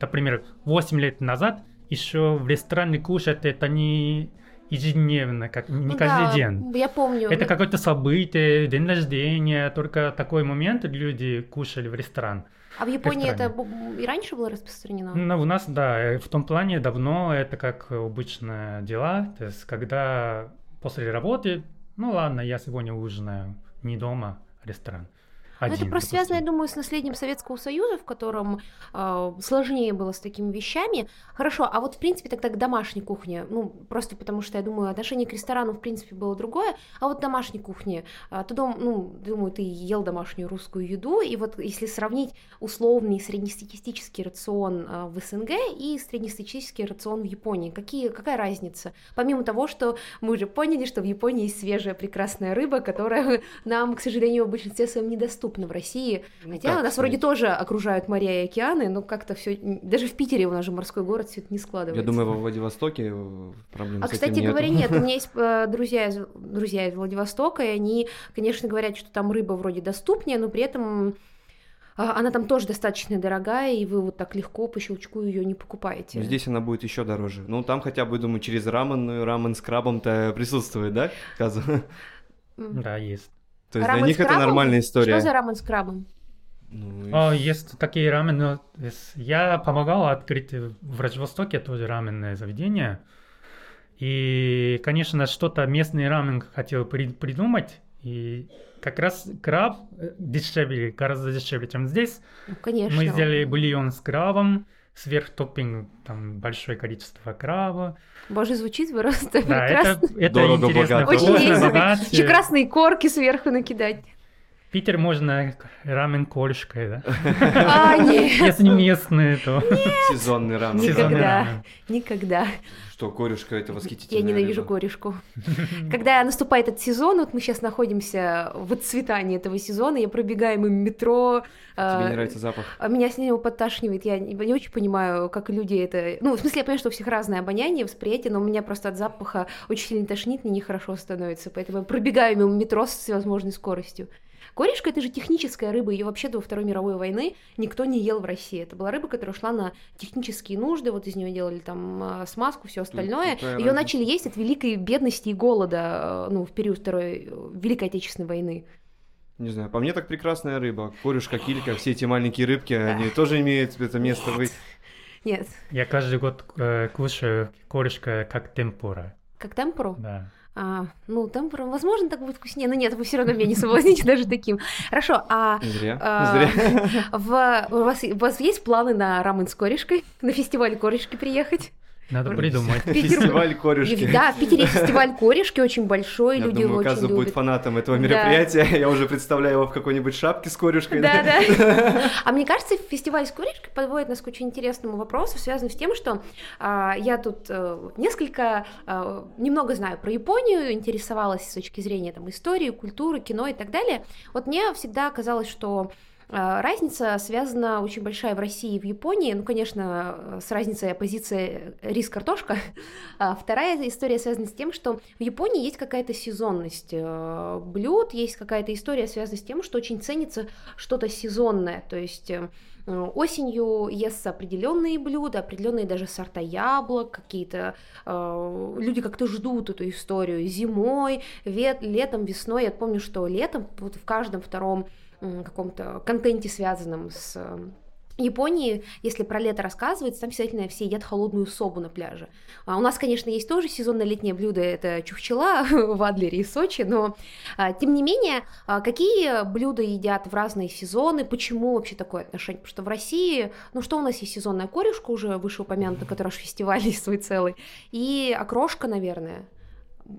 Например, 8 лет назад еще в ресторане кушать это не ежедневно, как не ну, каждый да, день. Я помню. Это какое-то событие, день рождения, только такой момент люди кушали в ресторан. А в Японии это и раньше было распространено? Ну, у нас, да, в том плане давно это как обычное дела, то есть когда после работы, ну ладно, я сегодня ужинаю не дома, а ресторан. Один, это просто связано, я думаю, с наследием Советского Союза, в котором э, сложнее было с такими вещами. Хорошо, а вот в принципе тогда к домашней кухне, ну просто потому что я думаю, отношение к ресторану в принципе было другое, а вот домашней кухне, э, ты дом, ну думаю, ты ел домашнюю русскую еду, и вот если сравнить условный среднестатистический рацион э, в СНГ и среднестатистический рацион в Японии, какие, какая разница? Помимо того, что мы уже поняли, что в Японии есть свежая прекрасная рыба, которая нам, к сожалению, в большинстве своем недоступна доступно в России. Ну, Хотя нас сказать? вроде тоже окружают моря и океаны, но как-то все даже в Питере у нас же морской город все это не складывается. Я думаю, во Владивостоке проблем а, с кстати этим говоря, нет. У меня есть э, друзья из, друзья из Владивостока, и они, конечно, говорят, что там рыба вроде доступнее, но при этом а, она там тоже достаточно дорогая, и вы вот так легко по щелчку ее не покупаете. Здесь она будет еще дороже. Ну, там хотя бы, думаю, через рамен, рамен с крабом-то присутствует, да, Каза? Да, есть. То есть рамен для них это нормальная история. Что за рамен с крабом? Ну, О, есть такие рамены. Я помогал открыть в Владивостоке тоже раменное заведение. И, конечно, что-то местный рамен хотел при- придумать. И как раз краб э, дешевле, гораздо дешевле, чем здесь. Ну, конечно. Мы сделали бульон с крабом сверх топпинг там большое количество краба. Боже, звучит просто да, прекрасно. Это, это Дорого, интересно. Богато. Очень интересно. Еще красные корки сверху накидать. Питер можно рамен корешкой, да? А, нет. Если не местные, то... Сезонный рамен. Никогда, никогда. Что, корешка это восхитительно. Я ненавижу рыба. корешку. Когда наступает этот сезон, вот мы сейчас находимся в отцветании этого сезона, я пробегаю мимо метро. Тебе не нравится запах? А меня с него подташнивает. Я не, не очень понимаю, как люди это... Ну, в смысле, я понимаю, что у всех разное обоняние, восприятие, но у меня просто от запаха очень сильно тошнит, мне нехорошо становится. Поэтому я пробегаю мимо метро с всевозможной скоростью. Корешка это же техническая рыба, ее вообще до Второй мировой войны никто не ел в России. Это была рыба, которая шла на технические нужды, вот из нее делали там а, смазку, все остальное. Ее начали есть от великой бедности и голода, э, ну, в период Второй э, Великой Отечественной войны. Не знаю, по мне так прекрасная рыба. Корюшка, килька, все эти маленькие рыбки, они тоже имеют это место быть. Нет. Я каждый год э, кушаю корешка как темпура. Как темпуру? Да. А, ну, там, возможно, так будет вкуснее, но нет, вы все равно меня не соблазните даже таким. Хорошо, а... Зря, а, зря. В, у, вас, у вас есть планы на рамен с корешкой? На фестиваль корешки приехать? Надо придумать. Фестиваль корешки. Да, в Питере фестиваль корешки очень большой, Я люди думаю, очень любят. будет фанатом этого мероприятия. Я уже представляю его в какой-нибудь шапке с корешкой. Да, да. А мне кажется, фестиваль с корешкой подводит нас к очень интересному вопросу, связанному с тем, что а, я тут а, несколько, а, немного знаю про Японию, интересовалась с точки зрения там истории, культуры, кино и так далее. Вот мне всегда казалось, что разница связана очень большая в России и в Японии. Ну, конечно, с разницей оппозиции рис-картошка. А вторая история связана с тем, что в Японии есть какая-то сезонность э, блюд, есть какая-то история связана с тем, что очень ценится что-то сезонное. То есть э, осенью естся определенные блюда, определенные даже сорта яблок, какие-то э, люди как-то ждут эту историю зимой, вет, летом, весной. Я помню, что летом вот в каждом втором каком-то контенте, связанном с Японии, если про лето рассказывается, там обязательно все едят холодную собу на пляже. А у нас, конечно, есть тоже сезонное летнее блюдо, это чухчела в Адлере и Сочи, но а, тем не менее, а, какие блюда едят в разные сезоны, почему вообще такое отношение? Потому что в России, ну что у нас есть сезонная корешка уже вышеупомянутая, которая аж фестиваль есть свой целый, и окрошка, наверное.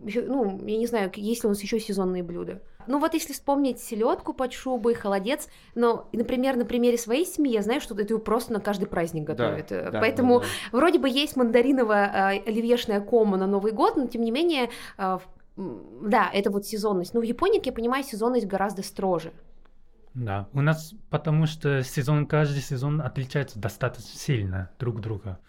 Ещё, ну, я не знаю, есть ли у нас еще сезонные блюда. Ну вот если вспомнить селедку под шубой, холодец, но, например, на примере своей семьи я знаю, что это просто на каждый праздник готовят. Да, да, Поэтому да, вроде бы есть мандариновая оливьешная кома на Новый год, но тем не менее, м, да, это вот сезонность. Но в Японии, как я понимаю, сезонность гораздо строже. Да, у нас потому что сезон, каждый сезон отличается достаточно сильно друг от друга.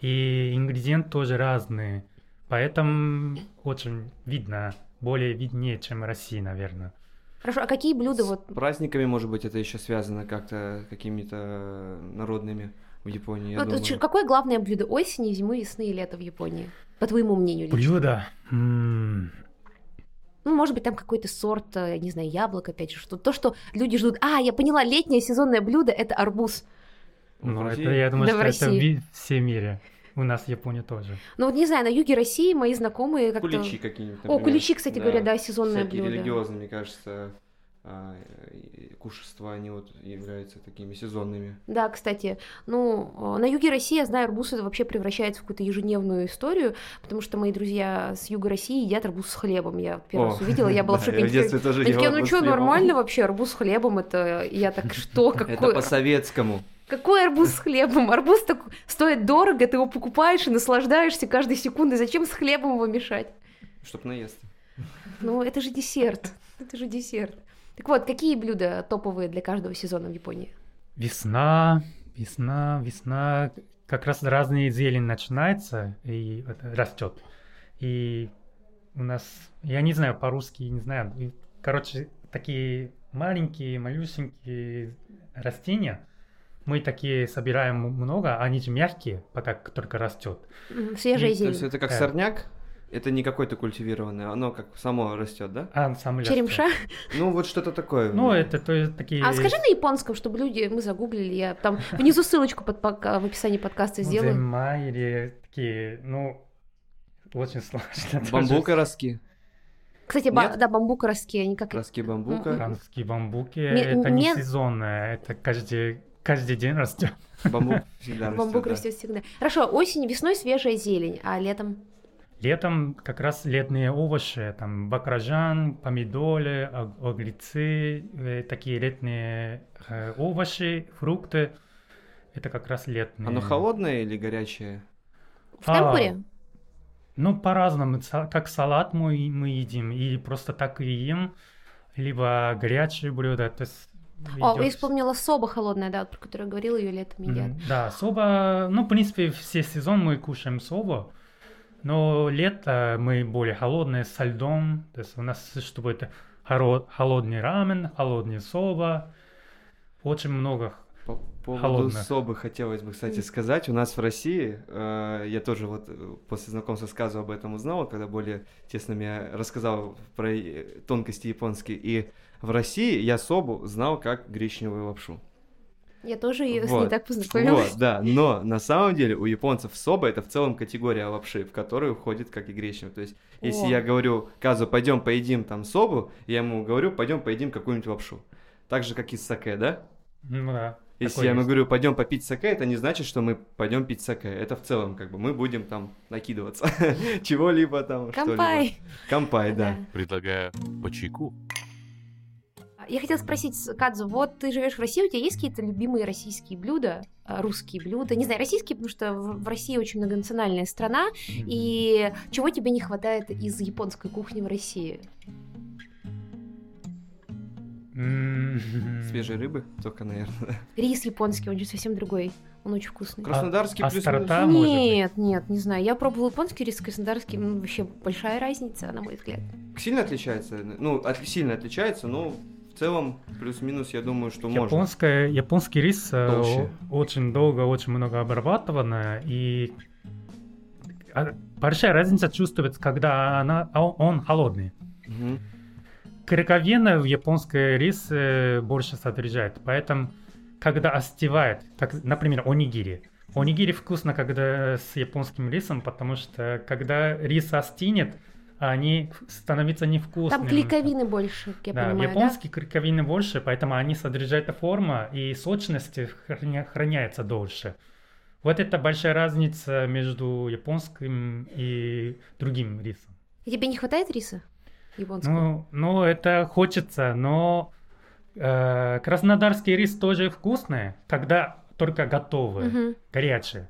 И ингредиенты тоже разные. Поэтому очень видно, более виднее, чем в России, наверное. Хорошо, а какие блюда С вот... праздниками, может быть, это еще связано как-то какими-то народными в Японии, я вот думаю. какое главное блюдо осени, зимы, весны и лета в Японии? По твоему мнению, лично? Блюдо. М, Ну, может быть, там какой-то сорт, э, не знаю, яблок, опять же, что то, что люди ждут. А, я поняла, летнее сезонное блюдо это арбуз. В Ну, России? это, я думаю, Да, в что это России. ви- все мире. У нас в Японии тоже. Ну, вот не знаю, на юге России мои знакомые как-то. Куличи какие-нибудь, О, например. куличи, кстати говоря, да, сезонное Всякие блюдо. религиозные, мне кажется, а, кушества, они вот являются такими сезонными. Да, кстати, ну, э, на юге России, я знаю, арбуз это вообще превращается в какую-то ежедневную историю, потому что мои друзья с юга России едят арбуз с хлебом. Я первый раз О, увидела, я была в да, шоке. я в тоже они такие, ну что, нормально вообще, арбуз с хлебом, это... Я так, что, Это какой, по-советскому. Какой арбуз с хлебом? Арбуз так стоит дорого, ты его покупаешь и наслаждаешься каждой секундой, зачем с хлебом его мешать? Чтоб наесться. Ну, это же десерт, это же десерт. Так вот, какие блюда топовые для каждого сезона в Японии? Весна, весна, весна. Как раз разные зелень начинается и растет. И у нас, я не знаю по-русски, не знаю. Короче, такие маленькие, малюсенькие растения. Мы такие собираем много, они же мягкие, пока только растет. Свежая И- То есть зелень. это как Да. сорняк, это не какой-то культивированный, оно как само растет, да? А сам растет. Черемша? Ну, вот что-то такое. Ну, это то есть такие... А скажи на японском, чтобы люди, мы загуглили, я там внизу ссылочку под, в описании подкаста ну, сделаю. зима или такие, ну, очень сложно. Бамбука ростки. Кстати, ба- Нет? да, бамбук ростки, они как... Ростки М-м. бамбука. Канские бамбуки, это не сезонное, это каждый, каждый день растет. Бамбук всегда растет. Бамбук да. растет всегда. Хорошо, осень, весной свежая зелень, а летом? Летом как раз летние овощи, там баклажан, помидоры, ог- огурцы, э, такие летние э, овощи, фрукты, это как раз летние. Оно холодное или горячее? В А, темпуре? Ну, по-разному, как салат мы, мы едим, или просто так и ем, либо горячие блюда, то есть О, я вспомнила соба холодная, да, про которую я говорила, ее летом едят. Да, соба, ну, в принципе, все сезон мы кушаем собу, но лето мы более холодные, со льдом, то есть у нас, чтобы это холодный рамен, холодный соба, очень много. По поводу Холодное. собы хотелось бы, кстати, сказать. У нас в России, э, я тоже вот э, после знакомства с Казу об этом узнал, когда более тесно мне рассказал про э, тонкости японские. И в России я собу знал как гречневую лапшу. Я тоже ее с ней Вот. так познакомилась. Вот, да, но на самом деле у японцев соба это в целом категория лапши, в которую входит как и гречневая. То есть, если О. я говорю Казу, пойдем поедим там собу, я ему говорю, пойдем поедим какую-нибудь лапшу. Так же, как и саке, да? Ну да. Если такое я ему есть. говорю, пойдем попить саке, это не значит, что мы пойдем пить саке. Это в целом, как бы, мы будем там накидываться чего-либо там. Кампай! Кампай, да. Предлагаю по чайку. Я хотела спросить, Кадзу, вот ты живешь в России, у тебя есть какие-то любимые российские блюда, а, русские блюда? Не знаю, российские, потому что в России очень многонациональная страна, и чего тебе не хватает из японской кухни в России? М, Свежей рыбы только, наверное. Рис японский, он же совсем другой, он очень вкусный. Краснодарский плюс-минус. острота? может быть? Нет, нет, не знаю. Я пробовала японский рис, краснодарский, ну, вообще большая разница, на мой взгляд. Сильно отличается? Ну, от- сильно отличается, но в целом плюс-минус, я думаю, что можно. Японская, японский рис э, Толще. очень долго, очень много обрабатывано, и а, большая разница чувствуется, когда она, а он- холодный. Мгм. Клейковина в японской рис э, больше содержит, поэтому когда остывает, как, например, онигири. Онигири вкусно, когда с японским рисом, потому что когда рис остынет, они становятся невкусными. Там клейковины больше, я да, понимаю, японские клейковины больше, поэтому они содержат форма и сочность храня- храняется дольше. Вот это большая разница между японским и другим рисом. да? Тебе не хватает риса японского? Ну, ну это хочется, но э, краснодарский рис тоже вкусный, когда только готовый, Мгм. горячий.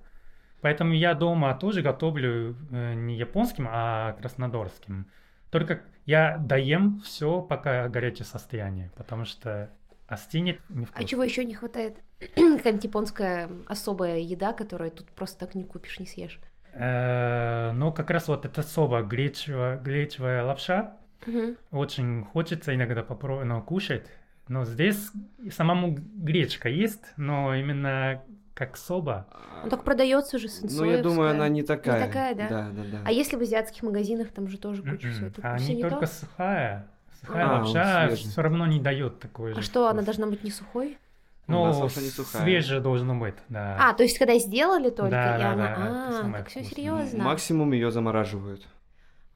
Поэтому я дома тоже готовлю э, не японским, а краснодарским. Только я доем все пока горячее состояние, потому что остынет невкусно. А чего еще не хватает? Какая-нибудь японская особая еда, которую тут просто так не купишь, не съешь. Э, ну, как раз вот это соба, гречевая, гречевая лапша, Мгм. очень хочется иногда попробовать, ну, кушать. Но здесь самому гречка есть, но именно как соба. Он только продается же Ну, я думаю, она не такая. такая, да? Да, да, да. А если в азиатских магазинах, там же тоже куча всего. М-м. Это А не только то? сухая. Сухая А, лапша все равно не дает такой же. А что, она должна быть не сухой? Ну, не свежая должно быть, да. А, то есть, когда сделали только, Да, и да, она... да, А, как все серьезно. Максимум ее замораживают.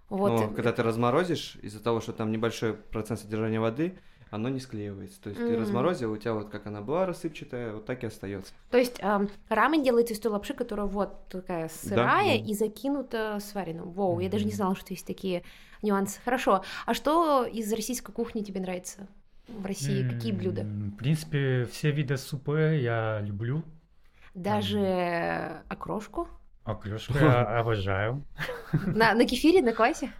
Вот. Но когда ты разморозишь, из-за того, что там небольшой процент содержания воды, оно не склеивается. То есть ты М. разморозил, у тебя вот как она была рассыпчатая, вот так и остается. То есть ам, рамен делается из той лапши, которая вот такая сырая да. и закинута свареным. Воу, я даже не знала, что есть такие нюансы. Хорошо. А что из российской кухни тебе нравится в России? Какие блюда? В принципе, все виды супы я люблю. Даже окрошку? А клюшку я обожаю. На, на кефире, на квасе?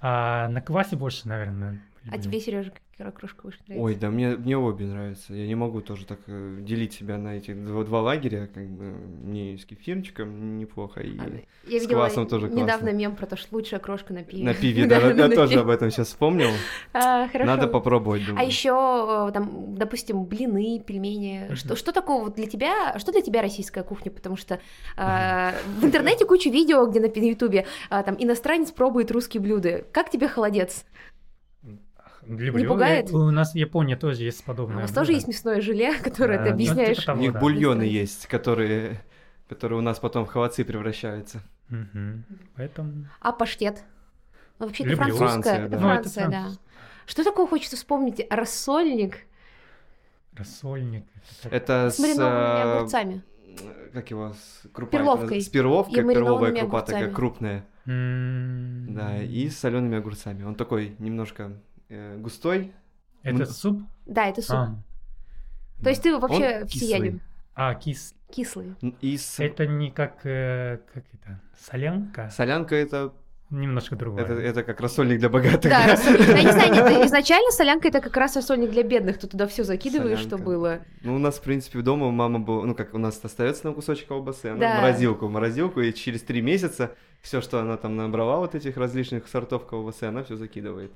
А на квасе больше, наверное, А тебе, Сережа, какая окрошка больше нравится? Ой, да мне, мне обе нравятся. Я не могу тоже так э, делить себя на эти два, два лагеря. Как бы мне с кефирчиком неплохо, и А, Я с квасом тоже недавно классно. мем про то, что лучшая окрошка на пиве. на пиве, да, я тоже об этом сейчас вспомнил. А. Надо попробовать, А еще там, допустим, блины, пельмени. Что, такого вот для тебя? Что для тебя российская кухня? Потому что а, в интернете куча видео, где на Ютубе там иностранец пробует русские блюда. Как тебе холодец? Люблю. пугает? Э, У нас в Японии тоже есть А подобное. у вас тоже есть мясное желе, которое Да, ты ну, объясняешь. типа У них да. бульоны есть, которые, которые у нас потом в холодцы превращаются. Мгм. Поэтому... А паштет? Ну, вообще, это французская. Франция, это да. Ну, это Франция, да. Что такое хочется вспомнить? Рассольник Рассольник. это- Это с маринованными э, огурцами. Как его? С крупа. Перловкой. С перловкой, перловая крупа огурцами. такая крупная. М, Да, и с солеными огурцами. Он такой немножко э, густой. Это м- суп? Да, это суп. А, То есть ты вообще Он всеяден. а кис. Кислый. И с... Это не как, э, как это, солянка? Солянка это, Немножко другое. это, это как рассольник для богатых. Да, рассольник. Я не знаю, нет, изначально солянка это как раз рассольник для бедных. Ты туда все закидываешь, что Солянка. было. Ну, у нас, в принципе, дома мама была, ну, как у нас остается там кусочек колбасы, она Да. в морозилку, в морозилку, и через три месяца все, что она там набрала вот этих различных сортов колбасы, она все закидывает.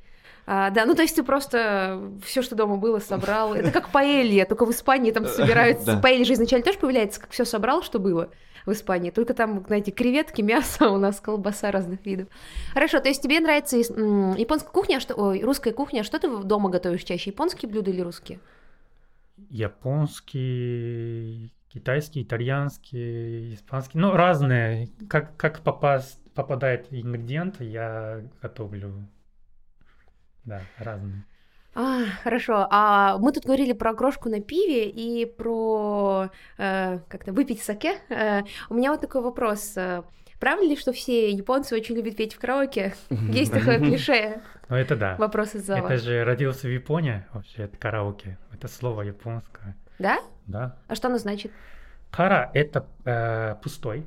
А, да, ну то есть ты просто все, что дома было, собрал. Это как паэлья, только в Испании там собираются. Да. Паэлья же изначально тоже появляется, как все собрал, что было в Испании. Только там, знаете, креветки, мясо, а у нас колбаса разных видов. Хорошо, то есть тебе нравится японская кухня, а что, ой, русская кухня. Что ты дома готовишь чаще, японские блюда или русские? Японский, китайский, итальянский, испанский. Ну, разные. Как, как попасть, попадает ингредиент, я готовлю. Да, разные. А, хорошо. А мы тут говорили про крошку на пиве и про э, как-то выпить саке. Э, у меня вот такой вопрос. Э, Правда ли, что все японцы очень любят петь в караоке? Есть такое клише. Ну, это да. Вопрос из зала. Это же родился в Японии, вообще, это караоке. Это слово японское. Да? Да. А что оно значит? Кара — это э, пустой.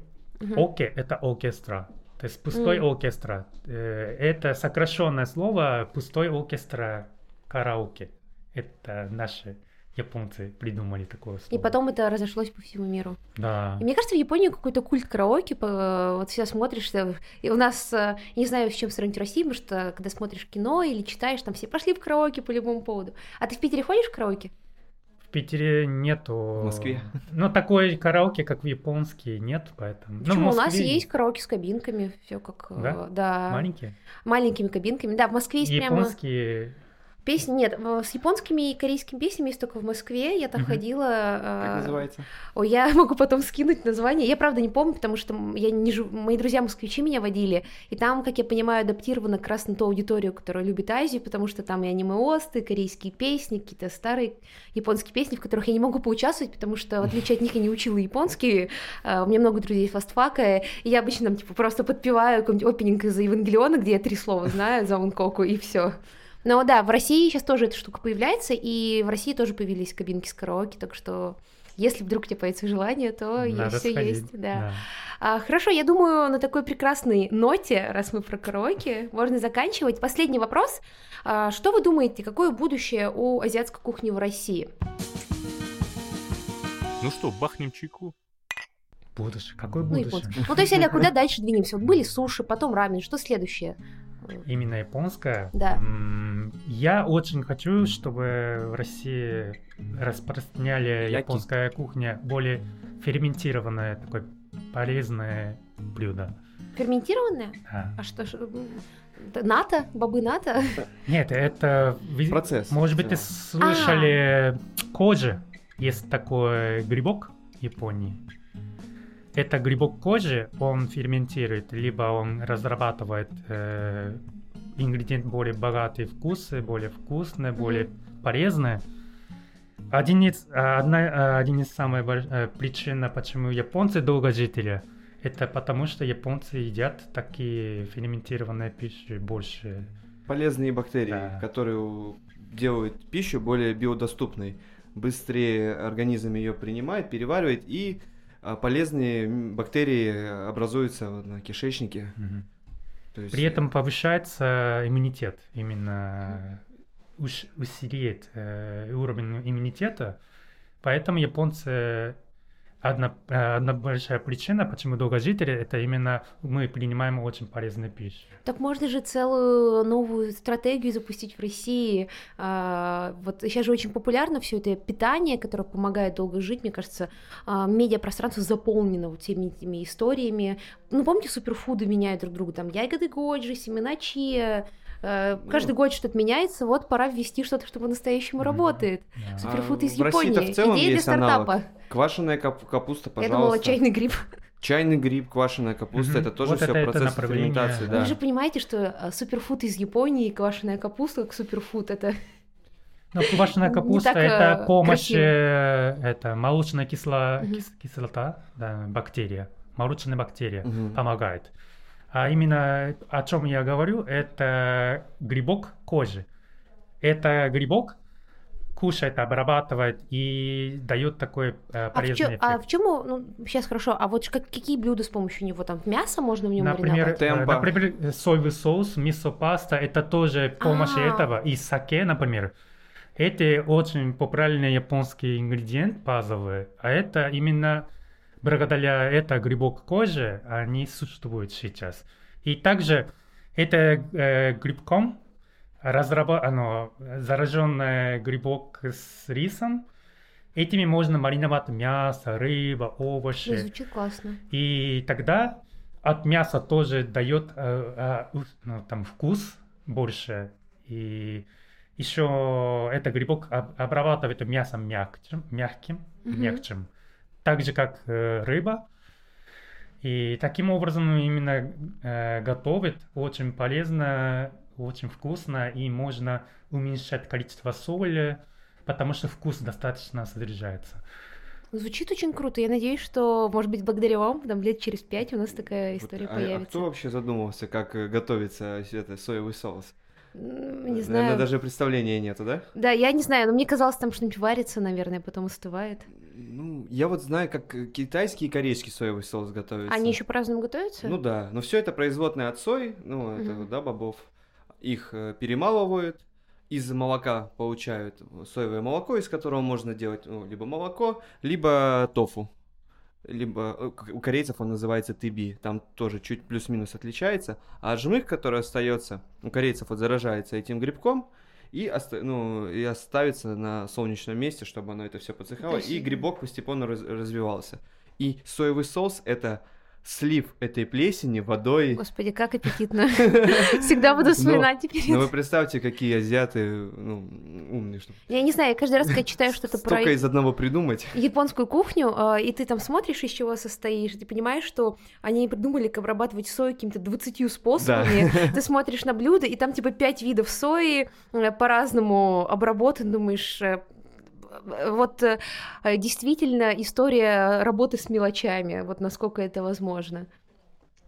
Оке — это оркестра. То есть пустой М. оркестра. Э, Это сокращенное слово пустой оркестра караоке. Это наши японцы придумали такое слово. И потом это разошлось по всему миру. Да. И мне кажется, в Японии какой-то культ караоке. Вот всегда смотришь, и у нас, э, я не знаю, с чем сравнить Россию, потому что когда смотришь кино или читаешь, там все пошли в караоке по любому поводу. А ты в Питере ходишь в караоке? В Питере нету... В Москве? Ну, такой караоке, как в японский, нет, поэтому... Ну, Почему? у нас есть караоке с кабинками, все как... э, Да? да. Маленькие. Маленькими кабинками. Да, в Москве есть прямо... Японские Песни нет, с японскими и корейскими песнями есть только в Москве. Я там Мгм. ходила. Как э, называется? Ой, я могу потом скинуть название. Я правда не помню, потому что я не жив... мои друзья москвичи меня водили, и там, как я понимаю, адаптировано как раз на ту аудиторию, которая любит Азию, потому что там и аниме-осты, корейские песни, какие-то старые японские песни, в которых я не могу поучаствовать, потому что, в отличие от них, я не учила японский. А, У меня много друзей фастфака, и я обычно там, типа, просто подпеваю какой-нибудь опенинг из Евангелиона, где я три слова знаю, за Ункоку, и все. Но да, в России сейчас тоже эта штука появляется, и в России тоже появились кабинки с караоке, так что если вдруг у тебя появится желание, то Надо все сходить, есть. Да. А, хорошо, я думаю, на такой прекрасной ноте, раз мы про караоке, можно заканчивать. Последний вопрос. А, что вы думаете, какое будущее у азиатской кухни в России? Ну что, бахнем чайку? Будущее. Какое Ну, будущее? японское. Ну, то есть, Аля, куда дальше двинемся? Вот были суши, потом рамен, что следующее? Именно японская? Да. М, Я очень хочу, чтобы в России распространяли Яки. японская кухня более ферментированное, такое полезное блюдо. Ферментированное? Да. А что ж... НАТО? Бобы НАТО? Нет, это... Процесс. Может быть, ты А. слышали кожи? Есть такой грибок в Японии. Это грибок кожи, он ферментирует, либо он разрабатывает э, ингредиент более богатый вкусы, более вкусные, более полезные. Один из, а, одна, а, один из самых э, причин, почему японцы долгожители, это потому что японцы едят такие ферментированные пищи больше. Полезные бактерии, Да. которые делают пищу более биодоступной. Быстрее организм ее принимает, переваривает, и полезные м, бактерии образуются вот на кишечнике. То есть, При этом повышается иммунитет, именно уш- усиливает э, уровень иммунитета. Поэтому японцы одна, э, одна большая причина, почему долгожители, это именно мы принимаем очень полезную пищу. Так можно же целую новую стратегию запустить в России. А, вот сейчас же очень популярно все это питание, которое помогает долго жить. Мне кажется, а, медиапространство заполнено вот всеми этими историями. Ну, помните, суперфуды меняют друг друга. Там ягоды годжи, семена чия. Э, Каждый Ну. год что-то меняется, вот пора ввести что-то, что по-настоящему работает. Суперфуд А из России-то Японии. в целом Идея для стартапа. Квашеная кап- капуста, Я пожалуйста. думала, чайный гриб. Чайный гриб, квашеная капуста, это тоже Вот все это- процесс ферментации, да. Вы же понимаете, что а, суперфуд из Японии и квашеная капуста как суперфуд это Но квашеная капуста это э, помощь, красиво. э, это молочная кисло- Мгм. кис- кислота, да, бактерия, молочная бактерия помогает. А именно о чем я говорю, это грибок кожи. Это грибок кушает, обрабатывает и дает такой э, А в, полезный чё- эффект. а в чем, ну, сейчас хорошо, а вот как, какие блюда с помощью него, там, мясо можно в нем Например, мариновать? э, например, э, соевый соус, мисо-паста, это тоже помощь А. этого. И саке, например, это очень популярный японский ингредиент базовый, а это именно благодаря это грибок кожи, они существуют сейчас. И также это э, грибком оно, зараженный грибок с рисом, этими можно мариновать мясо, рыба, овощи. звучит классно. И тогда от мяса тоже дает э, э, ну, там вкус больше. И еще это грибок об- обрабатывает мясо мягче, мягким, Мгм. мягчим. Так же, как э, рыба. И таким образом именно э, готовит очень полезно, очень вкусно, и можно уменьшать количество соли, потому что вкус достаточно содержится. Звучит очень круто. Я надеюсь, что, может быть, благодаря вам, там, лет через пять у нас такая Вот, история а- а, появится. кто вообще задумывался, как э, готовится это соевый соус? Не Наверное, знаю. даже представления нету, да? Да, я не знаю, но мне казалось, там что-нибудь варится, наверное, потом остывает. Ну, я вот знаю, как э, китайский и корейский соевый соус готовятся. Они еще по-разному готовятся? Ну да, но все это производное от сои, ну, это, Мгм. да, бобов. Их э, перемалывают, из молока получают соевое молоко, из которого можно делать ну, либо молоко, либо тофу. Либо э, у корейцев он называется тыби, там тоже чуть плюс-минус отличается. А жмых, который остается, у корейцев вот заражается этим грибком, и, оста- ну, и оставится на солнечном месте, чтобы оно это все подсыхало, и грибок постепенно раз- развивался. И соевый соус это слив этой плесени водой. Господи, как аппетитно. Всегда буду вспоминать теперь. Ну вы представьте, какие азиаты ну, умные. Что... Я не знаю, я каждый раз, когда читаю что-то про... Только из одного придумать. Японскую кухню, а, и ты там смотришь, из чего состоишь, ты понимаешь, что они придумали, как обрабатывать сою какими-то 20 способами. Да. Ты смотришь на блюдо, и там типа 5 видов сои э, по-разному обработан, думаешь, э, вот э, действительно история работы с мелочами, вот насколько это возможно.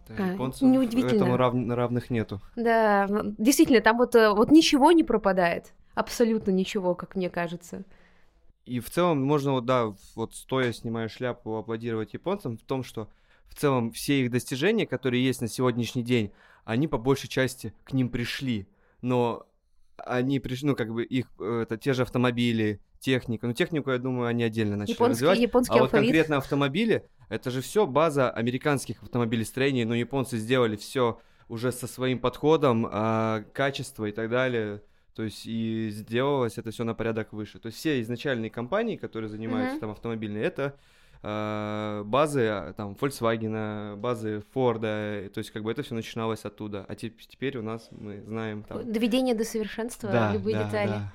Да, японцев а, неудивительно. этому рав... равных нету. Да, действительно, там вот, э, вот ничего не пропадает. Абсолютно ничего, как мне кажется. И в целом можно вот, да, вот стоя снимая шляпу, аплодировать японцам в том, что в целом все их достижения, которые есть на сегодняшний день, они по большей части к ним пришли. Но они пришли, ну, как бы их, э, это те же автомобили, техника. Ну, технику, я думаю, они отдельно начали японский, развивать. Японский а вот конкретно автомобили, это же все база американских автомобилестроений, но японцы сделали все уже со своим подходом, а, качество и так далее. То есть и сделалось это все на порядок выше. То есть все изначальные компании, которые занимаются mm-hmm. там автомобильной, это базы а, там Volkswagen, базы Ford, то есть как бы это все начиналось оттуда. А теперь у нас мы знаем там... Доведение до совершенства, да, любые да, детали. Да.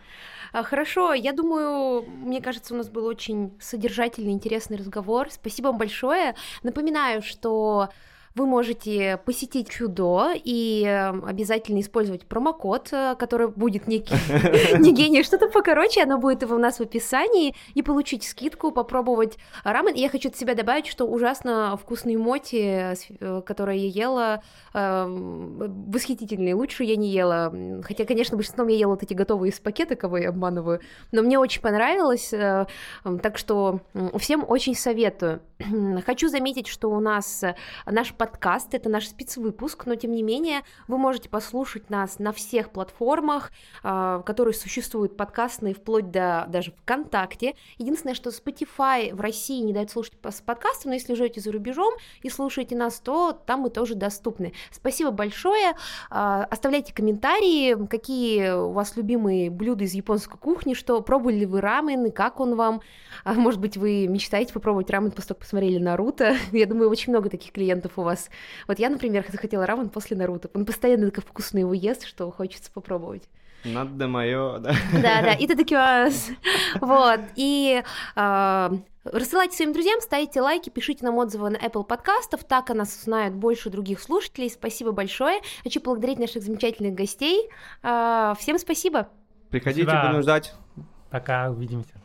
А, хорошо, я думаю, мне кажется, у нас был очень содержательный, интересный разговор. Спасибо вам большое. Напоминаю, что вы можете посетить Чудо и эм, обязательно использовать промокод, э, который будет некий, не гений, что-то покороче, оно будет у нас в описании, и получить скидку, попробовать рамен. И я хочу от себя добавить, что ужасно вкусные моти, э, которые я ела, эм, восхитительные. Лучше я не ела. Хотя, конечно, большинством я ела вот эти готовые из пакета, кого я обманываю. Но мне очень понравилось, э, так что всем очень советую. Хочу заметить, что у нас наш подкаст, это наш спецвыпуск, но тем не менее вы можете послушать нас на всех платформах, а, которые существуют подкастные, вплоть до даже ВКонтакте. Единственное, что Spotify в России не дает слушать с подкастом, но если живете за рубежом и слушаете нас, то там мы тоже доступны. Спасибо большое. А, оставляйте комментарии, какие у вас любимые блюда из японской кухни, что пробовали ли вы рамен и как он вам. А, может быть, вы мечтаете попробовать рамен после посмотрели Наруто. Я думаю, очень много таких клиентов у вас вас. Вот я, например, захотела рамен после Наруто. Он постоянно так вкусно его ест, что хочется попробовать. Надо мое, да. Да, да, и ты таки Вот, и э, рассылайте своим друзьям, ставите лайки, пишите нам отзывы на Apple подкастов, так о нас узнают больше других слушателей. Спасибо большое. Хочу благодарить наших замечательных гостей. Э, всем спасибо. Приходите, будем ждать. Пока, увидимся.